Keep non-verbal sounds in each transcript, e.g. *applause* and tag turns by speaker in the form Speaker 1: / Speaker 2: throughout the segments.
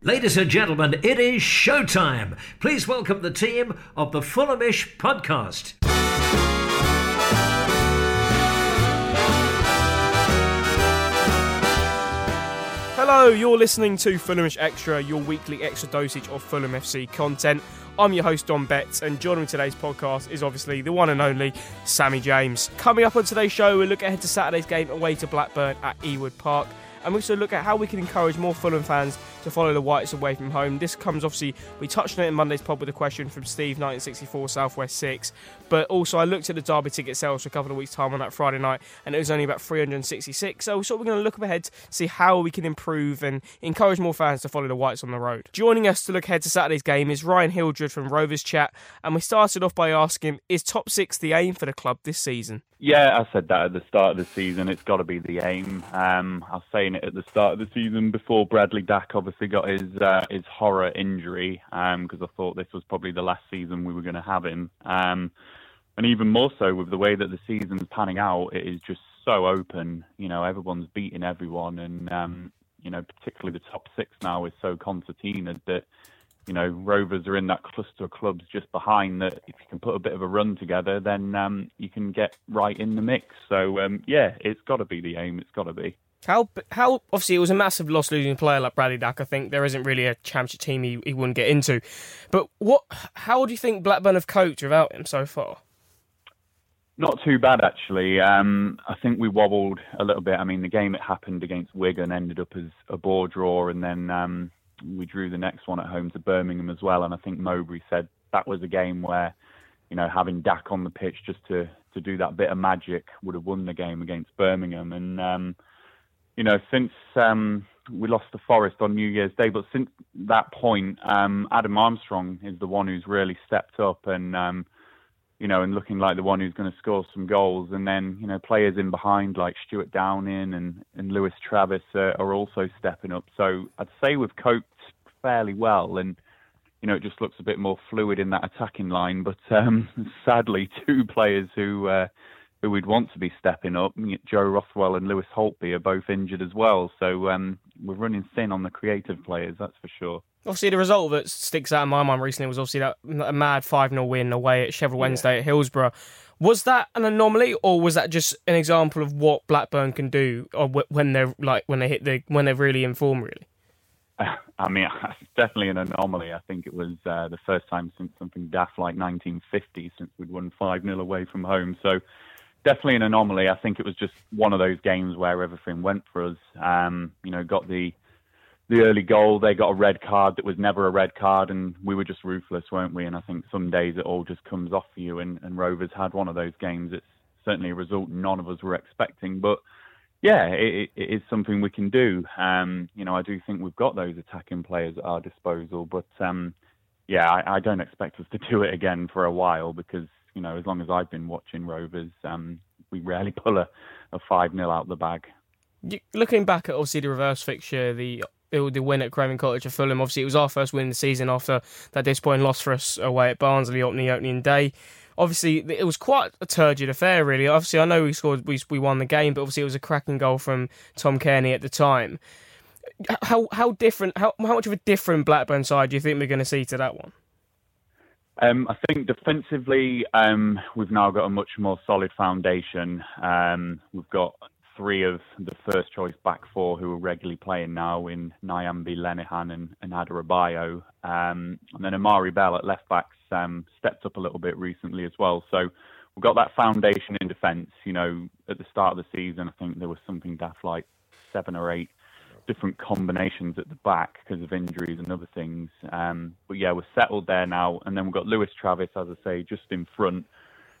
Speaker 1: Ladies and gentlemen, it is showtime. Please welcome the team of the Fulhamish podcast.
Speaker 2: Hello, you're listening to Fulhamish Extra, your weekly extra dosage of Fulham FC content. I'm your host, Dom Betts, and joining me today's podcast is obviously the one and only Sammy James. Coming up on today's show, we'll look ahead to Saturday's game away to Blackburn at Ewood Park and we also look at how we can encourage more Fulham fans to follow the Whites away from home. This comes obviously, we touched on it in Monday's pod with a question from Steve, 1964 Southwest 6, but also I looked at the Derby ticket sales for a couple of weeks' time on that Friday night, and it was only about 366. So, so we're going to look ahead see how we can improve and encourage more fans to follow the Whites on the road. Joining us to look ahead to Saturday's game is Ryan Hildred from Rovers Chat, and we started off by asking, is top six the aim for the club this season?
Speaker 3: Yeah, I said that at the start of the season. It's got to be the aim. Um, I was saying it at the start of the season before Bradley Dack obviously got his uh, his horror injury because um, I thought this was probably the last season we were going to have him. Um, and even more so with the way that the season's panning out, it is just so open. You know, everyone's beating everyone, and um, you know, particularly the top six now is so concertinaed that you know, Rovers are in that cluster of clubs just behind that if you can put a bit of a run together, then um, you can get right in the mix. So, um, yeah, it's got to be the aim. It's got to be.
Speaker 2: How, how, obviously, it was a massive loss losing a player like Bradley Dack. I think there isn't really a championship team he, he wouldn't get into. But what, how do you think Blackburn have coped without him so far?
Speaker 3: Not too bad, actually. Um, I think we wobbled a little bit. I mean, the game it happened against Wigan ended up as a bore draw, and then um, we drew the next one at home to Birmingham as well. And I think Mowbray said that was a game where, you know, having Dack on the pitch just to to do that bit of magic would have won the game against Birmingham. And um, you know, since um, we lost to Forest on New Year's Day, but since that point, um, Adam Armstrong is the one who's really stepped up and um, you know, and looking like the one who's going to score some goals. And then, you know, players in behind like Stuart Downing and, and Lewis Travis uh, are also stepping up. So I'd say we've coped fairly well. And, you know, it just looks a bit more fluid in that attacking line. But um, *laughs* sadly, two players who uh, who we'd want to be stepping up, Joe Rothwell and Lewis Holtby, are both injured as well. So um, we're running thin on the creative players, that's for sure.
Speaker 2: Obviously, the result that sticks out in my mind recently was obviously that a mad 5 0 win away at Sheffield Wednesday yeah. at Hillsborough. Was that an anomaly, or was that just an example of what Blackburn can do, when they're like when they hit the when they're really in form? Really, *laughs*
Speaker 3: I mean, *laughs* it's definitely an anomaly. I think it was uh, the first time since something daft like 1950 since we'd won 5 0 away from home. So definitely an anomaly. I think it was just one of those games where everything went for us. Um, you know, got the the early goal, they got a red card that was never a red card, and we were just ruthless, weren't we? And I think some days it all just comes off for you. And, and Rovers had one of those games. It's certainly a result none of us were expecting, but yeah, it, it is something we can do. Um, you know, I do think we've got those attacking players at our disposal, but um, yeah, I, I, don't expect us to do it again for a while because you know, as long as I've been watching Rovers, um, we rarely *laughs* pull a, a five 0 out the bag.
Speaker 2: Looking back at obviously the reverse fixture, the the win at Craven Cottage for Fulham. Obviously, it was our first win in the season after that disappointing loss for us away at Barnsley on the opening day. Obviously, it was quite a turgid affair, really. Obviously, I know we scored, we, we won the game, but obviously, it was a cracking goal from Tom Cairney at the time. How how different, how, how much of a different Blackburn side do you think we're going to see to that one?
Speaker 3: Um, I think defensively, um, we've now got a much more solid foundation. Um, we've got three of the first choice back four who are regularly playing now in Nyambe, Lenihan, and, and Adarabioyo. Um, and then Amari Bell at left backs um, stepped up a little bit recently as well. So we've got that foundation in defence. You know, at the start of the season, I think there was something daft like seven or eight different combinations at the back because of injuries and other things. Um, but yeah, we're settled there now. And then we've got Lewis Travis, as I say, just in front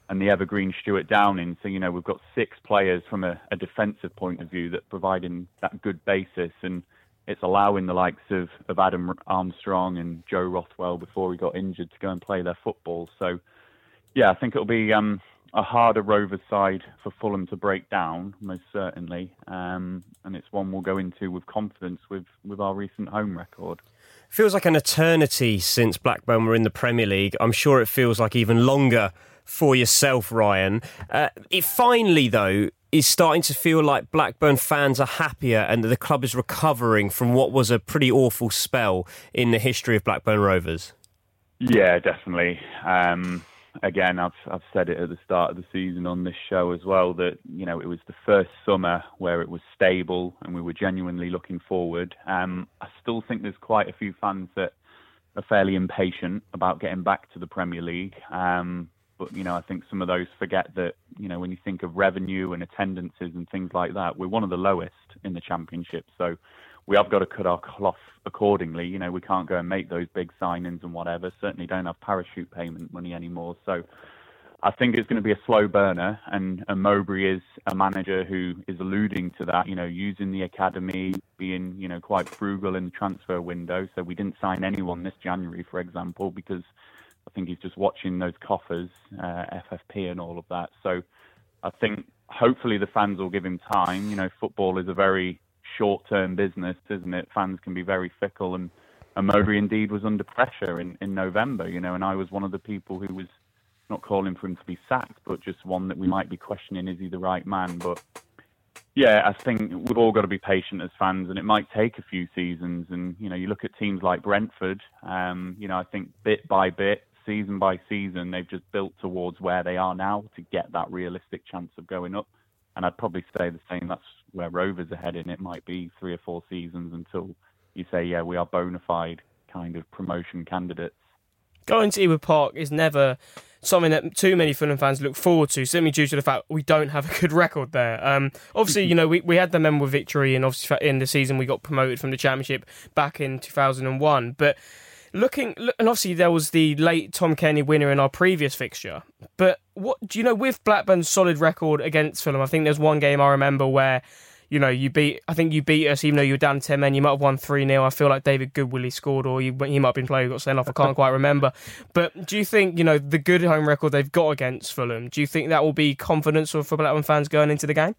Speaker 3: and the evergreen Stuart Downing. So, you know, we've got six players from a, a defensive point of view that providing that good basis. And it's allowing the likes of, of Adam Armstrong and Joe Rothwell before he got injured to go and play their football. So, yeah, I think it'll be um, a harder Rovers side for Fulham to break down, most certainly. Um, and it's one we'll go into with confidence with, with our recent home record.
Speaker 4: Feels like an eternity since Blackburn were in the Premier League. I'm sure it feels like even longer for yourself, Ryan. Uh, it finally, though, is starting to feel like Blackburn fans are happier and that the club is recovering from what was a pretty awful spell in the history of Blackburn Rovers?
Speaker 3: Yeah, definitely. Um, again, I've I've said it at the start of the season on this show as well that you know it was the first summer where it was stable and we were genuinely looking forward. Um, I still think there's quite a few fans that are fairly impatient about getting back to the Premier League. Um, but you know, I think some of those forget that you know when you think of revenue and attendances and things like that, we're one of the lowest in the Championship. So we have got to cut our cloth accordingly. You know, we can't go and make those big signings and whatever. Certainly don't have parachute payment money anymore. So I think it's going to be a slow burner, and, and Mowbray is a manager who is alluding to that. You know, using the academy, being you know quite frugal in the transfer window. So we didn't sign anyone this January, for example, because I think he's just watching those coffers, uh, FFP and all of that. So I think hopefully the fans will give him time. You know, football is a very short-term business, isn't it? Fans can be very fickle, and, and Mowbray indeed was under pressure in, in November. You know, and I was one of the people who was not calling for him to be sacked, but just one that we might be questioning: is he the right man? But yeah, I think we've all got to be patient as fans, and it might take a few seasons. And you know, you look at teams like Brentford. Um, you know, I think bit by bit, season by season, they've just built towards where they are now to get that realistic chance of going up. And I'd probably say the same. That's where Rovers are heading. It might be three or four seasons until you say, yeah, we are bona fide kind of promotion candidates.
Speaker 2: Going to Ewood Park is never something that too many Fulham fans look forward to, simply due to the fact we don't have a good record there. Um, obviously, you know, we, we had the memorable victory, and obviously in the season we got promoted from the Championship back in 2001. But looking, and obviously there was the late Tom Cairney winner in our previous fixture. But what do you know with Blackburn's solid record against Fulham? I think there's one game I remember where you know, you beat. I think you beat us, even though you were down ten men. You might have won three 0 I feel like David Goodwillie scored, or you, he might have been playing. got sent off. I can't quite remember. But do you think you know the good home record they've got against Fulham? Do you think that will be confidence for Blackburn fans going into the game?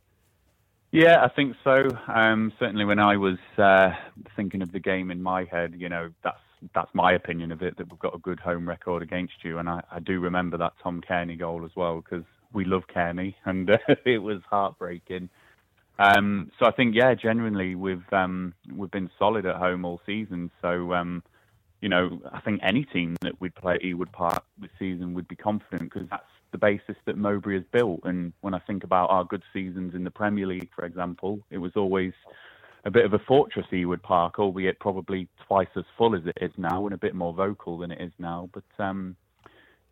Speaker 3: Yeah, I think so. Um, certainly, when I was uh, thinking of the game in my head, you know, that's that's my opinion of it. That we've got a good home record against you, and I, I do remember that Tom Cairney goal as well because we love Cairney *laughs* and uh, it was heartbreaking. Um, so I think, yeah, genuinely we've um, we've been solid at home all season. So um, you know, I think any team that we'd play at Ewood Park this season would be confident because that's the basis that Mowbray has built. And when I think about our good seasons in the Premier League, for example, it was always a bit of a fortress Ewood Park, albeit probably twice as full as it is now and a bit more vocal than it is now. But um,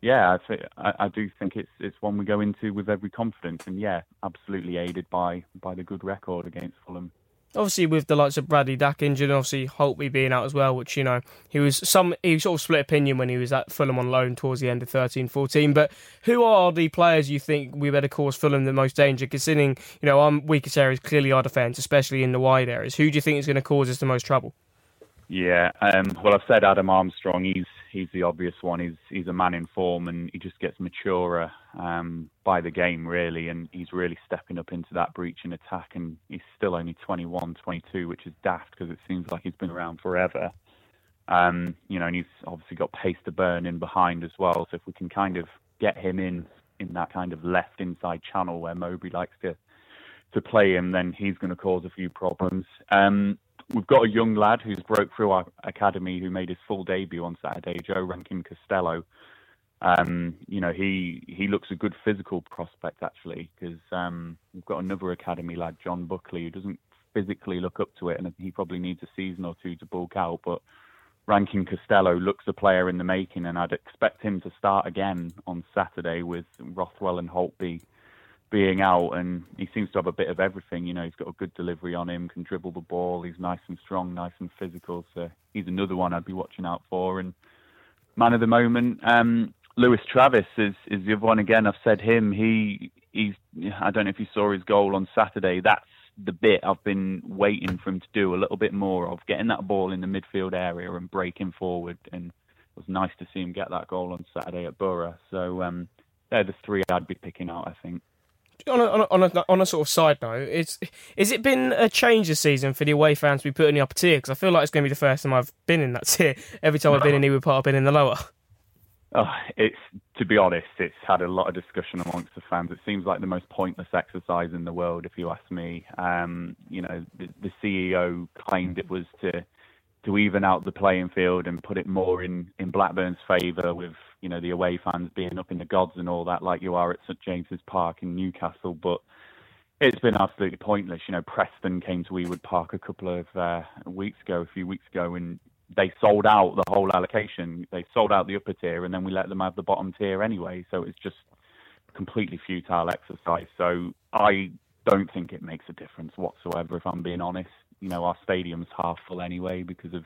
Speaker 3: yeah, I, th- I, I, do think it's it's one we go into with every confidence, and yeah, absolutely aided by by the good record against Fulham.
Speaker 2: Obviously, with the likes of Bradley Dack injured, and obviously Holtby being out as well, which you know he was some he sort of split opinion when he was at Fulham on loan towards the end of 13-14. But who are the players you think we better cause Fulham the most danger? Considering you know our weakest areas clearly our defence, especially in the wide areas. Who do you think is going to cause us the most trouble?
Speaker 3: Yeah, um, well, I've said Adam Armstrong. He's he's the obvious one. He's he's a man in form, and he just gets maturer um, by the game, really. And he's really stepping up into that breach and attack. And he's still only 21, 22, which is daft because it seems like he's been around forever. Um, you know, and he's obviously got pace to burn in behind as well. So if we can kind of get him in in that kind of left inside channel where Mowbray likes to to play him, then he's going to cause a few problems. Um, we've got a young lad who's broke through our academy who made his full debut on Saturday, Joe Rankin Costello. Um, you know, he he looks a good physical prospect actually because um, we've got another academy lad, John Buckley, who doesn't physically look up to it, and he probably needs a season or two to bulk out. But Rankin Costello looks a player in the making, and I'd expect him to start again on Saturday with Rothwell and Holtby being out, and he seems to have a bit of everything. You know, he's got a good delivery on him, can dribble the ball. He's nice and strong, nice and physical. So he's another one I'd be watching out for. And man of the moment, um, Lewis Travis is is the other one. Again, I've said him. He he's. I don't know if you saw his goal on Saturday. That's the bit I've been waiting for him to do a little bit more of, getting that ball in the midfield area and breaking forward. And it was nice to see him get that goal on Saturday at Borough. So um, they're the three I'd be picking out. I think
Speaker 2: on a, on a, on a, sort of side note, it's is it been a change this season for the away fans to be put in the upper tier? Because I feel like it's going to be the first time I've been in that tier. Every time I've been in Ewood Park, I've been in the lower.
Speaker 3: Oh, it's to be honest, it's had a lot of discussion amongst the fans. It seems like the most pointless exercise in the world, if you ask me. Um, you know, the, the CEO claimed it was to to even out the playing field and put it more in in Blackburn's favour, with you know the away fans being up in the gods and all that, like you are at St James's Park in Newcastle. But it's been absolutely pointless. You know, Preston came to Ewood Park a couple of uh, weeks ago, a few weeks ago, and they sold out the whole allocation. They sold out the upper tier, and then we let them have the bottom tier anyway. So it's just completely futile exercise. So I don't think it makes a difference whatsoever. If I'm being honest, you know, our stadium's half full anyway because of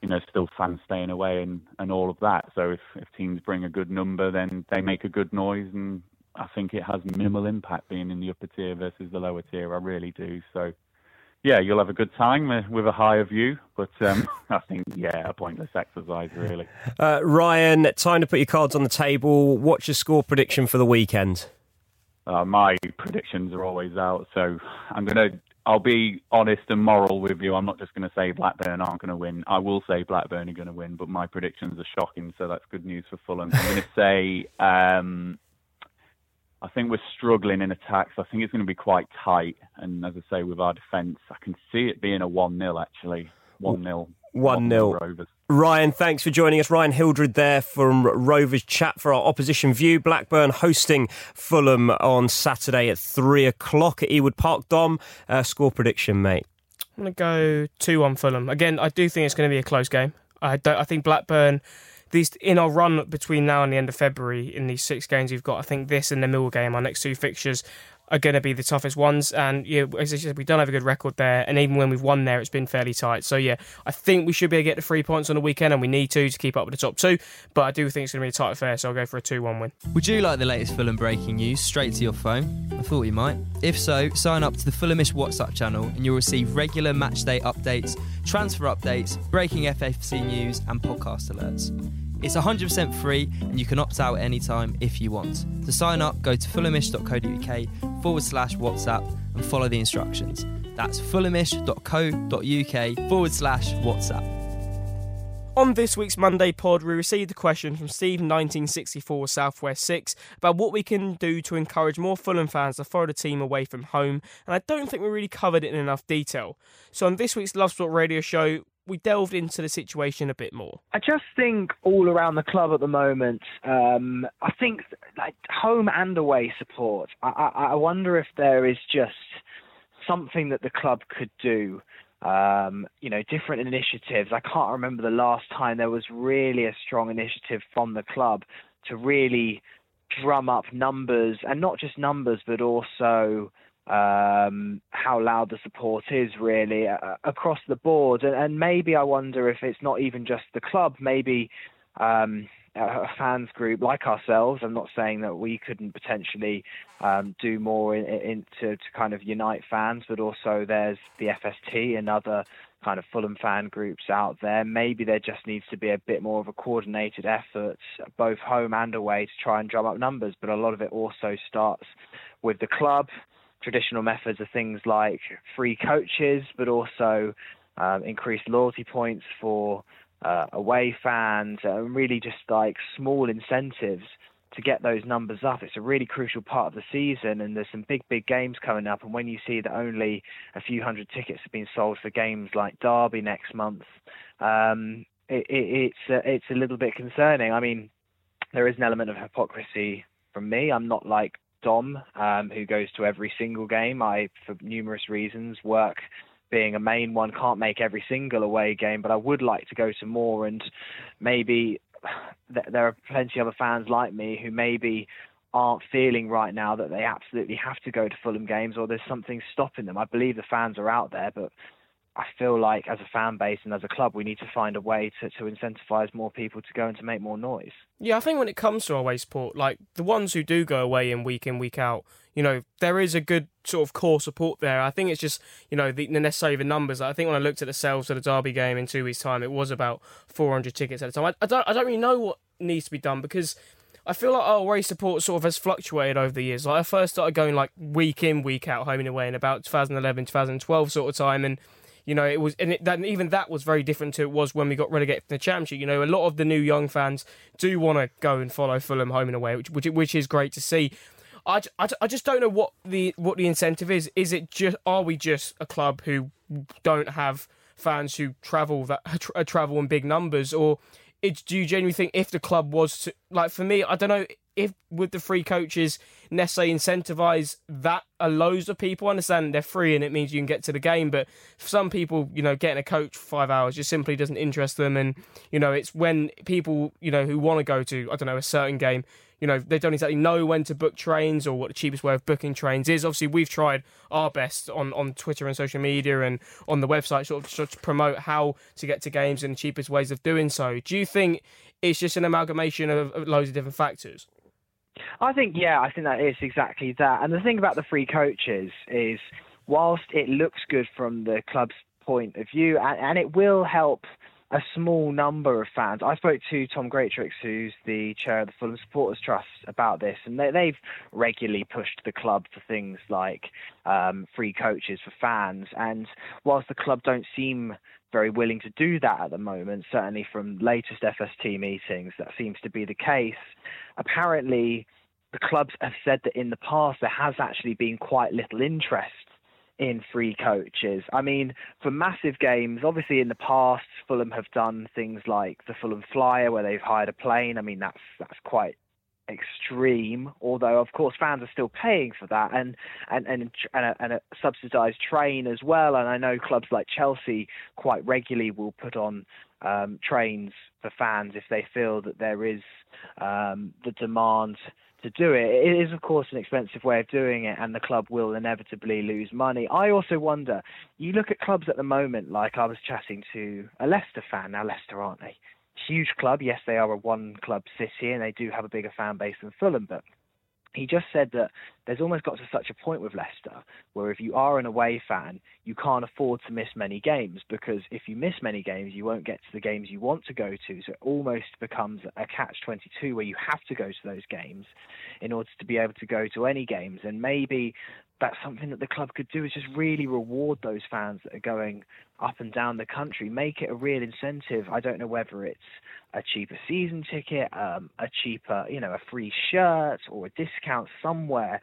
Speaker 3: you know still fans staying away and and all of that. So if if teams bring a good number, then they make a good noise, and I think it has minimal impact being in the upper tier versus the lower tier. I really do. So yeah, you'll have a good time with a higher view, but um, *laughs* I think, yeah, a pointless exercise, really.
Speaker 4: Uh, Ryan, time to put your cards on the table. What's your score prediction for the weekend?
Speaker 3: Uh, my predictions are always out, so I'm going to. I'll be honest and moral with you. I'm not just going to say Blackburn aren't going to win. I will say Blackburn are going to win, but my predictions are shocking, so that's good news for Fulham. I'm going *laughs* to say um, I think we're struggling in attacks. I think it's going to be quite tight. And as I say, with our defence, I can see it being a 1 0 actually. 1 0.
Speaker 4: 1 0. Ryan, thanks for joining us. Ryan Hildred there from Rovers Chat for our opposition view. Blackburn hosting Fulham on Saturday at 3 o'clock at Ewood Park. Dom, uh, score prediction, mate.
Speaker 2: I'm going to go 2 1 Fulham. Again, I do think it's going to be a close game. I, don't, I think Blackburn these in our run between now and the end of February in these six games we've got, I think this and the Mill game, our next two fixtures, are going to be the toughest ones. And yeah, as I said, we don't have a good record there, and even when we've won there, it's been fairly tight. So yeah, I think we should be able to get the three points on the weekend, and we need to to keep up with the top two. But I do think it's going to be a tight affair, so I'll go for a two-one win.
Speaker 5: Would you like the latest Fulham breaking news straight to your phone? I thought you might. If so, sign up to the Fulhamish WhatsApp channel, and you'll receive regular matchday updates, transfer updates, breaking FFC news, and podcast alerts. It's 100% free and you can opt out at any time if you want. To sign up, go to fulhamish.co.uk forward slash WhatsApp and follow the instructions. That's fulhamish.co.uk forward slash WhatsApp.
Speaker 2: On this week's Monday pod, we received a question from Steve 1964 Southwest 6 about what we can do to encourage more Fulham fans to follow the team away from home, and I don't think we really covered it in enough detail. So on this week's Love Sport radio show, we delved into the situation a bit more?
Speaker 6: I just think all around the club at the moment, um, I think like home and away support. I, I, I, wonder if there is just something that the club could do. Um, you know, different initiatives. I can't remember the last time there was really a strong initiative from the club to really drum up numbers, and not just numbers, but also um, how loud the support is really uh, across the board. And, and, maybe I wonder if it's not even just the club, maybe um, a fans group like ourselves. I'm not saying that we couldn't potentially um, do more in, in to, to, kind of unite fans, but also there's the FST and other kind of Fulham fan groups out there. Maybe there just needs to be a bit more of a coordinated effort, both home and away, to try and drum up numbers. But a lot of it also starts with the club traditional methods are things like free coaches, but also um, increased loyalty points for uh, away fans, and really just like small incentives to get those numbers up. It's a really crucial part of the season, and there's some big, big games coming up. And when you see that only a few hundred tickets have been sold for games like Derby next month, um, it, it, it's uh, it's a little bit concerning. I mean, there is an element of hypocrisy from me. I'm not like Dom, um, who goes to every single game. I, for numerous reasons, work being a main one, can't make every single away game, but I would like to go to more. And maybe th- there are plenty of other fans like me who maybe aren't feeling right now that they absolutely have to go to Fulham games or there's something stopping them. I believe the fans are out there, but I feel like as a fan base and as a club, we need to find a way to, to incentivize more people to go and to make more noise.
Speaker 2: Yeah, I think when it comes to our away support, like the ones who do go away in week in, week out, you know, there is a good sort of core support there. I think it's just, you know, the, necessarily the numbers. I think when I looked at the sales for the Derby game in two weeks' time, it was about 400 tickets at a time. I, I don't, I don't really know what needs to be done because I feel like our away support sort of has fluctuated over the years. Like I first started going like week in, week out, home and away in about 2011, 2012 sort of time, and You know, it was, and, it, and even that was very different to it was when we got relegated from the Championship. You know, a lot of the new young fans do want to go and follow Fulham home and away, which, which which is great to see. I, I, I just don't know what the what the incentive is. Is it just are we just a club who don't have fans who travel that *laughs* tra- travel in big numbers, or do you genuinely think if the club was to like for me, I don't know if with the free coaches necessarily incentivize that a loads of people understand they're free and it means you can get to the game but for some people you know getting a coach for five hours just simply doesn't interest them. And you know it's when people you know who want to go to I don't know a certain game you know they don't exactly know when to book trains or what the cheapest way of booking trains is. Obviously we've tried our best on on Twitter and social media and on the website sort of, sort of promote how to get to games and the cheapest ways of doing so. Do you think it's just an amalgamation of, of loads of different factors
Speaker 6: I think, yeah, I think that is exactly that. And the thing about the free coaches is, whilst it looks good from the club's point of view, and, and it will help a small number of fans. I spoke to Tom Greatrex, who's the chair of the Fulham Supporters Trust, about this, and they, have regularly pushed the club for things like um, free coaches for fans. And whilst the club don't seem very willing to do that at the moment, certainly from latest FST meetings, that seems to be the case. Apparently, the clubs have said that in the past there has actually been quite little interest in free coaches. I mean, for massive games, obviously in the past, Fulham have done things like the Fulham Flyer, where they've hired a plane. I mean, that's that's quite extreme. Although, of course, fans are still paying for that, and and and, and, a, and a subsidised train as well. And I know clubs like Chelsea quite regularly will put on um, trains for fans if they feel that there is um, the demand to do it. It is, of course, an expensive way of doing it, and the club will inevitably lose money. I also wonder, you look at clubs at the moment, like I was chatting to a Leicester fan. Now, Leicester, aren't they? Huge club. Yes, they are a one club city, and they do have a bigger fan base than Fulham, but he just said that there's almost got to such a point with Leicester where if you are an away fan, you can't afford to miss many games because if you miss many games, you won't get to the games you want to go to. So it almost becomes a catch 22 where you have to go to those games in order to be able to go to any games. And maybe that's something that the club could do is just really reward those fans that are going up and down the country, make it a real incentive. I don't know whether it's a cheaper season ticket, um, a cheaper, you know, a free shirt or a discount somewhere.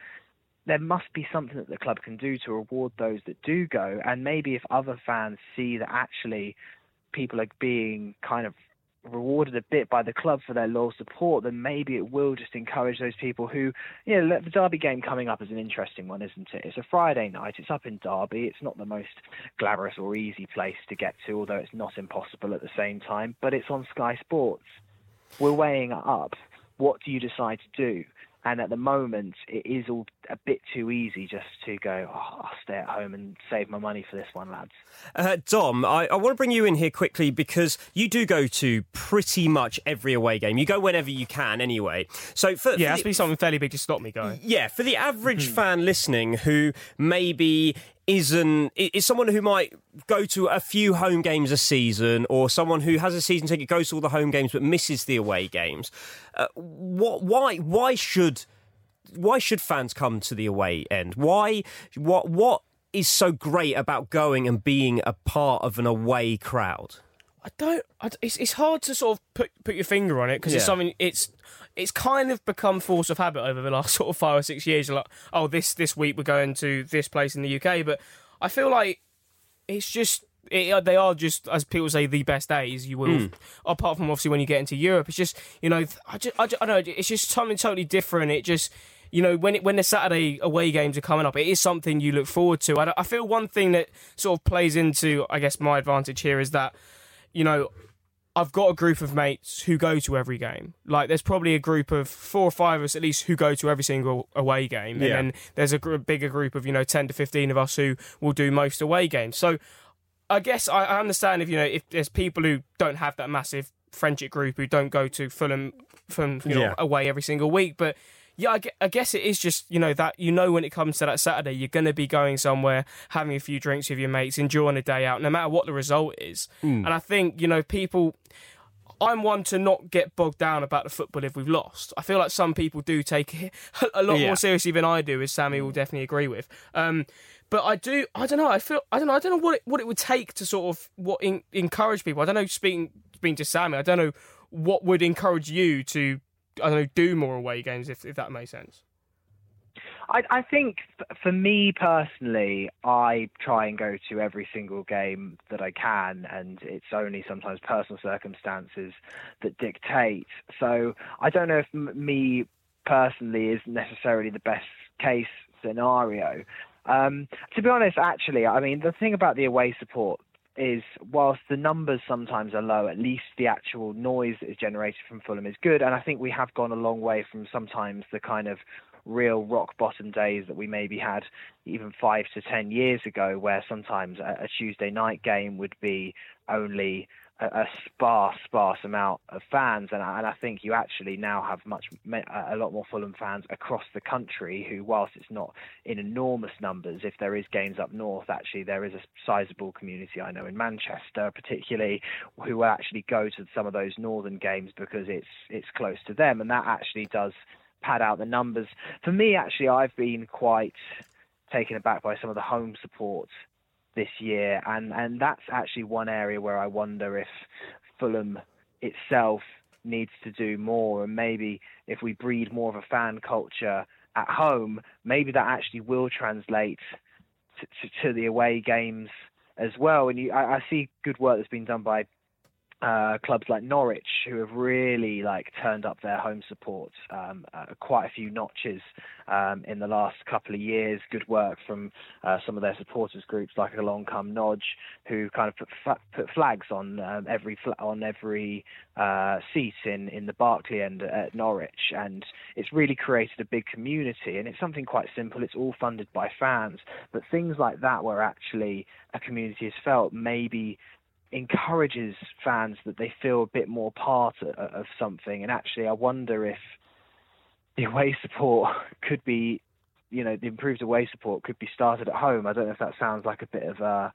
Speaker 6: There must be something that the club can do to reward those that do go. And maybe if other fans see that actually people are being kind of rewarded a bit by the club for their loyal support, then maybe it will just encourage those people who, you know, the Derby game coming up is an interesting one, isn't it? It's a Friday night, it's up in Derby, it's not the most glamorous or easy place to get to, although it's not impossible at the same time, but it's on Sky Sports. We're weighing up. What do you decide to do? And at the moment, it is all a bit too easy just to go, oh, I'll stay at home and save my money for this one, lads.
Speaker 4: Uh, Dom, I, I, want to bring you in here quickly because you do go to pretty much every away game. You go whenever you can, anyway. So for,
Speaker 2: yeah, for has to be something fairly big to stop me going.
Speaker 4: Yeah, for the average hmm. fan listening who maybe isn't is someone who might go to a few home games a season, or someone who has a season ticket goes to all the home games but misses the away games. Uh, what? Why? Why should? Why should fans come to the away end? Why? What? What is so great about going and being a part of an away crowd?
Speaker 2: I don't. I, it's it's hard to sort of put put your finger on it because yeah. it's something. It's it's kind of become force of habit over the last *laughs* sort of five or six years. Like, oh, this this week we're going to this place in the UK, but I feel like it's just it, they are just as people say the best days you will. Mm. Apart from obviously when you get into Europe, it's just you know I just, I, just, I don't know it's just something totally different. It just you know when it, when the Saturday away games are coming up, it is something you look forward to. I, I feel one thing that sort of plays into I guess my advantage here is that you know I've got a group of mates who go to every game. Like, there's probably a group of four or five of us at least who go to every single away game. Yeah. And then there's a gr- bigger group of, you know, 10 to 15 of us who will do most away games. So I guess I, I understand if, you know, if there's people who don't have that massive friendship group who don't go to Fulham from, you know, yeah. away every single week. But yeah, I guess it is just you know that you know when it comes to that Saturday, you're going to be going somewhere, having a few drinks with your mates, enjoying a day out, no matter what the result is. Mm. And I think you know people. I'm one to not get bogged down about the football if we've lost. I feel like some people do take it *laughs* a lot
Speaker 4: Yeah.
Speaker 2: more seriously than I do, as Sammy will definitely agree with. Um, but I do. I don't know. I feel. I don't know. I don't know what it, what it would take to sort of what in, encourage people. I don't know. Speaking speaking to Sammy, I don't know what would encourage you to. I don't know. Do more away games if if that makes sense.
Speaker 6: I, I think for me personally, I try and go to every single game that I can, and it's only sometimes personal circumstances that dictate. So I don't know if m- me personally is necessarily the best case scenario. Um, to be honest, actually, I mean, the thing about the away support is whilst the numbers sometimes are low, at least the actual noise that is generated from Fulham is good. And I think we have gone a long way from sometimes the kind of real rock bottom days that we maybe had even five to ten years ago, where sometimes a, a Tuesday night game would be only a, a sparse, sparse amount of fans, and I, and I think you actually now have much, a lot more Fulham fans across the country who, whilst it's not in enormous numbers, if there is games up north, actually there is a sizable community I know in Manchester, particularly, who will actually go to some of those northern games because it's it's close to them, and that actually does pad out the numbers. For me, actually, I've been quite taken aback by some of the home support this year, and and that's actually one area where I wonder if Fulham itself needs to do more, and maybe if we breed more of a fan culture at home, maybe that actually will translate to, to, to the away games as well. And you, I, I see good work that's been done by uh, clubs like Norwich, who have really like turned up their home support um, uh, quite a few notches um, in the last couple of years. Good work from uh, some of their supporters groups like Along Come Norwich, who kind of put fa- put flags on um, every fla- on every uh, seat in in the Barclay end at Norwich, and it's really created a big community. And it's something quite simple. It's all funded by fans, but things like that, where actually a community is felt, maybe encourages fans that they feel a bit more part of, something. And actually, I wonder if the *laughs* away support could be, you know, the improved away support could be started at home. I don't know if that sounds like a bit of a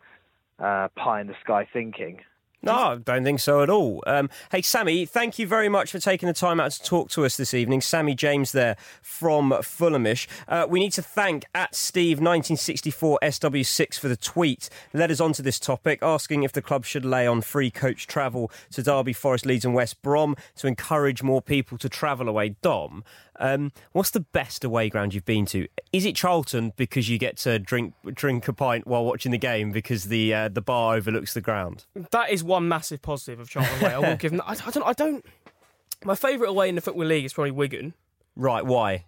Speaker 6: uh, pie in the sky thinking.
Speaker 4: No, I don't think so at all. Um, hey, Sammy, thank you very much for taking the time out to talk to us this evening. Sammy James there from Fulhamish. Uh, we need to thank at Steve1964SW6 for the tweet led us onto this topic, asking if the club should lay on free coach travel to Derby, Forest, Leeds, and West Brom to encourage more people to travel away. Dom, um, what's the best away ground you've been to? Is it Charlton because you get to drink drink a pint while watching the game because the uh, the bar overlooks the ground?
Speaker 2: That is one massive positive of Charlton away. I will *laughs* give them. I, I don't. I don't. My favourite away in the Football League is probably Wigan.
Speaker 4: Right? Why?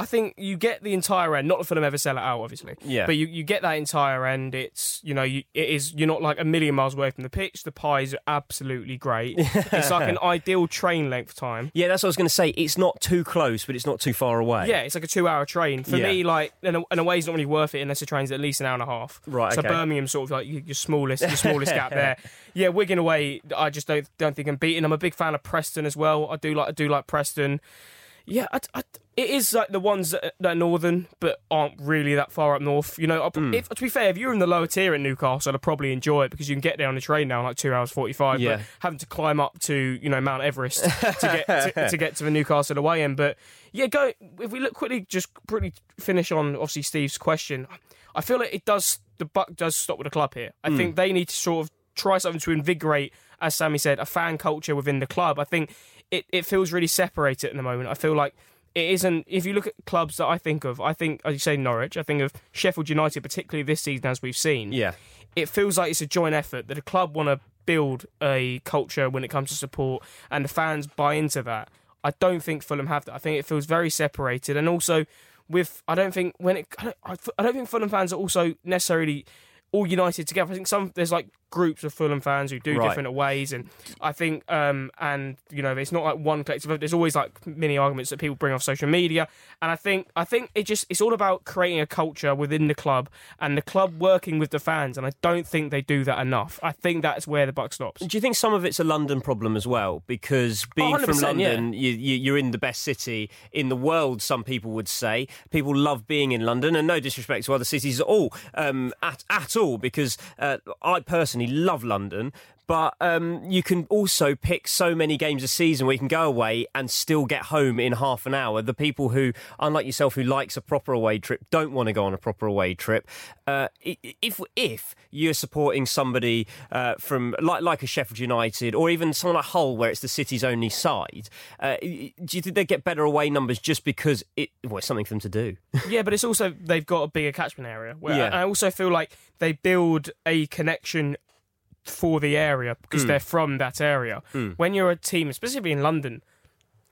Speaker 2: I think you get the entire end. Not that Fulham ever sell it out, obviously.
Speaker 4: Yeah.
Speaker 2: But you, you get that entire end. It's you know you, it is you're not like a million miles away from the pitch. The pies are absolutely great. *laughs* it's like an ideal train length time.
Speaker 4: Yeah, that's what I was going to say. It's not too close, but it's not too far away.
Speaker 2: Yeah, it's like a two-hour train. For
Speaker 4: Yeah.
Speaker 2: me, like an, an away's not really worth it unless the train's at least an hour and a half.
Speaker 4: Right,
Speaker 2: So
Speaker 4: okay.
Speaker 2: Birmingham's sort of like your, your smallest, your smallest gap there. *laughs* Yeah, Wigan away. I just don't don't think I'm beaten. I'm a big fan of Preston as well. I do like I do like Preston. Yeah, I, I- it is like the ones that, that are northern but aren't really that far up north. You know,
Speaker 4: Hmm.
Speaker 2: if, to be fair, if you're in the lower tier in Newcastle, I'd probably enjoy it because you can get there on the train now in like two hours forty-five.
Speaker 4: Yeah.
Speaker 2: But having to climb up to you know Mount Everest to get *laughs* to, to get to the Newcastle away end. But yeah, go if we look quickly, just pretty finish on obviously Steve's question. I feel like it does the buck does stop with the club here. I think they need to sort of try something to invigorate, as Sammy said, a fan culture within the club. I think it, it feels really separated at the moment. I feel like it isn't. If you look at clubs that I think of, I think, as you say, Norwich. I think of Sheffield United, particularly this season, as we've seen
Speaker 4: Yeah.
Speaker 2: it feels like it's a joint effort that a club want to build a culture when it comes to support and the fans buy into that. I don't think Fulham have that. I think it feels very separated and also with I don't think when it I don't, I I don't think Fulham fans are also necessarily all united together. I think some there's like groups of Fulham fans who do
Speaker 4: Right.
Speaker 2: different ways and I think um and you know it's not like one collective there's always like mini arguments that people bring off social media and I think I think it just it's all about creating a culture within the club and the club working with the fans and I don't think they do that enough. I think that's where the buck stops.
Speaker 4: Do you think some of it's a London problem as well? Because being from
Speaker 2: 100%,
Speaker 4: London, you, you, you're in the best city in the world, some people would say. People love being in London, and no disrespect to other cities at all, um, at, at all, because uh, I personally love London. but um, you can also pick so many games a season where you can go away and still get home in half an hour. The people who, unlike yourself, who likes a proper away trip, don't want to go on a proper away trip. Uh, if if you're supporting somebody uh, from like like a Sheffield United or even someone like Hull, where it's the city's only side, uh, do you think they get better away numbers just because it well, it's something for them to do? *laughs*
Speaker 2: yeah, but it's also they've got a bigger catchment area. Where
Speaker 4: Yeah.
Speaker 2: I also feel like they build a connection for the area because
Speaker 4: Mm.
Speaker 2: they're from that area. When you're a team, especially in London,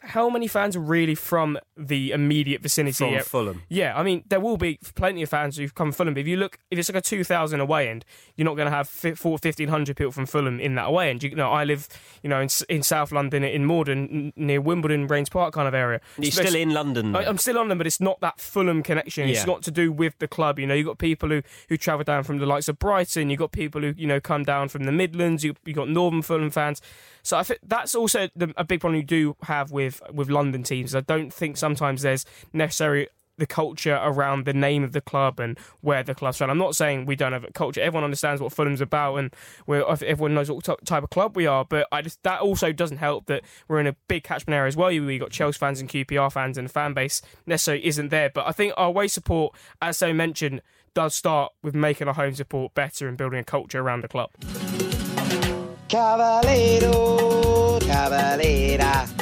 Speaker 2: how many fans are really from the immediate vicinity?
Speaker 4: From
Speaker 2: Yeah.
Speaker 4: Fulham.
Speaker 2: Yeah, I mean, there will be plenty of fans who've come from Fulham. But if you look, if it's like a 2,000 away end, you're not going to have fi- four- 1,500 people from Fulham in that away end. You know, I live, you know, in, in South London, in Morden, near Wimbledon, Raynes Park kind of area.
Speaker 4: You're
Speaker 2: Especially-
Speaker 4: still in London.
Speaker 2: I, I'm still on them, but it's not that Fulham connection. It's
Speaker 4: Yeah.
Speaker 2: not to do with the club. You know, you've got people who, who travel down from the likes of Brighton. You've got people who, you know, come down from the Midlands. You, you've got Northern Fulham fans. So I think that's also the, a big problem you do have with, with London teams. I don't think sometimes there's necessarily the culture around the name of the club and where the club's from. I'm not saying we don't have a culture. Everyone understands what Fulham's about, and everyone knows what type of club we are. But I just that also doesn't help that we're in a big catchment area as well. We got Chelsea fans and QPR fans, and the fan base necessarily isn't there. But I think our away support, as so mentioned, does start with making our home support better and building a culture around the club.
Speaker 7: Cavaleiro, Cavallera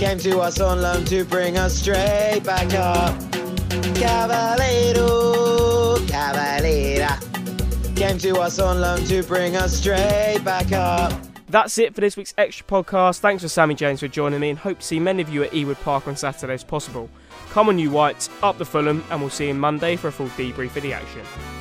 Speaker 7: came to us on loan to bring us straight back up. Cavaleiro, Cavallera came to us on loan to bring us straight back up.
Speaker 2: That's it for this week's extra podcast. Thanks for Sammy James for joining me, and hope to see many of you at Ewood Park on Saturday as possible. Come on, you whites, up the Fulham, and we'll see you Monday for a full debrief of the action.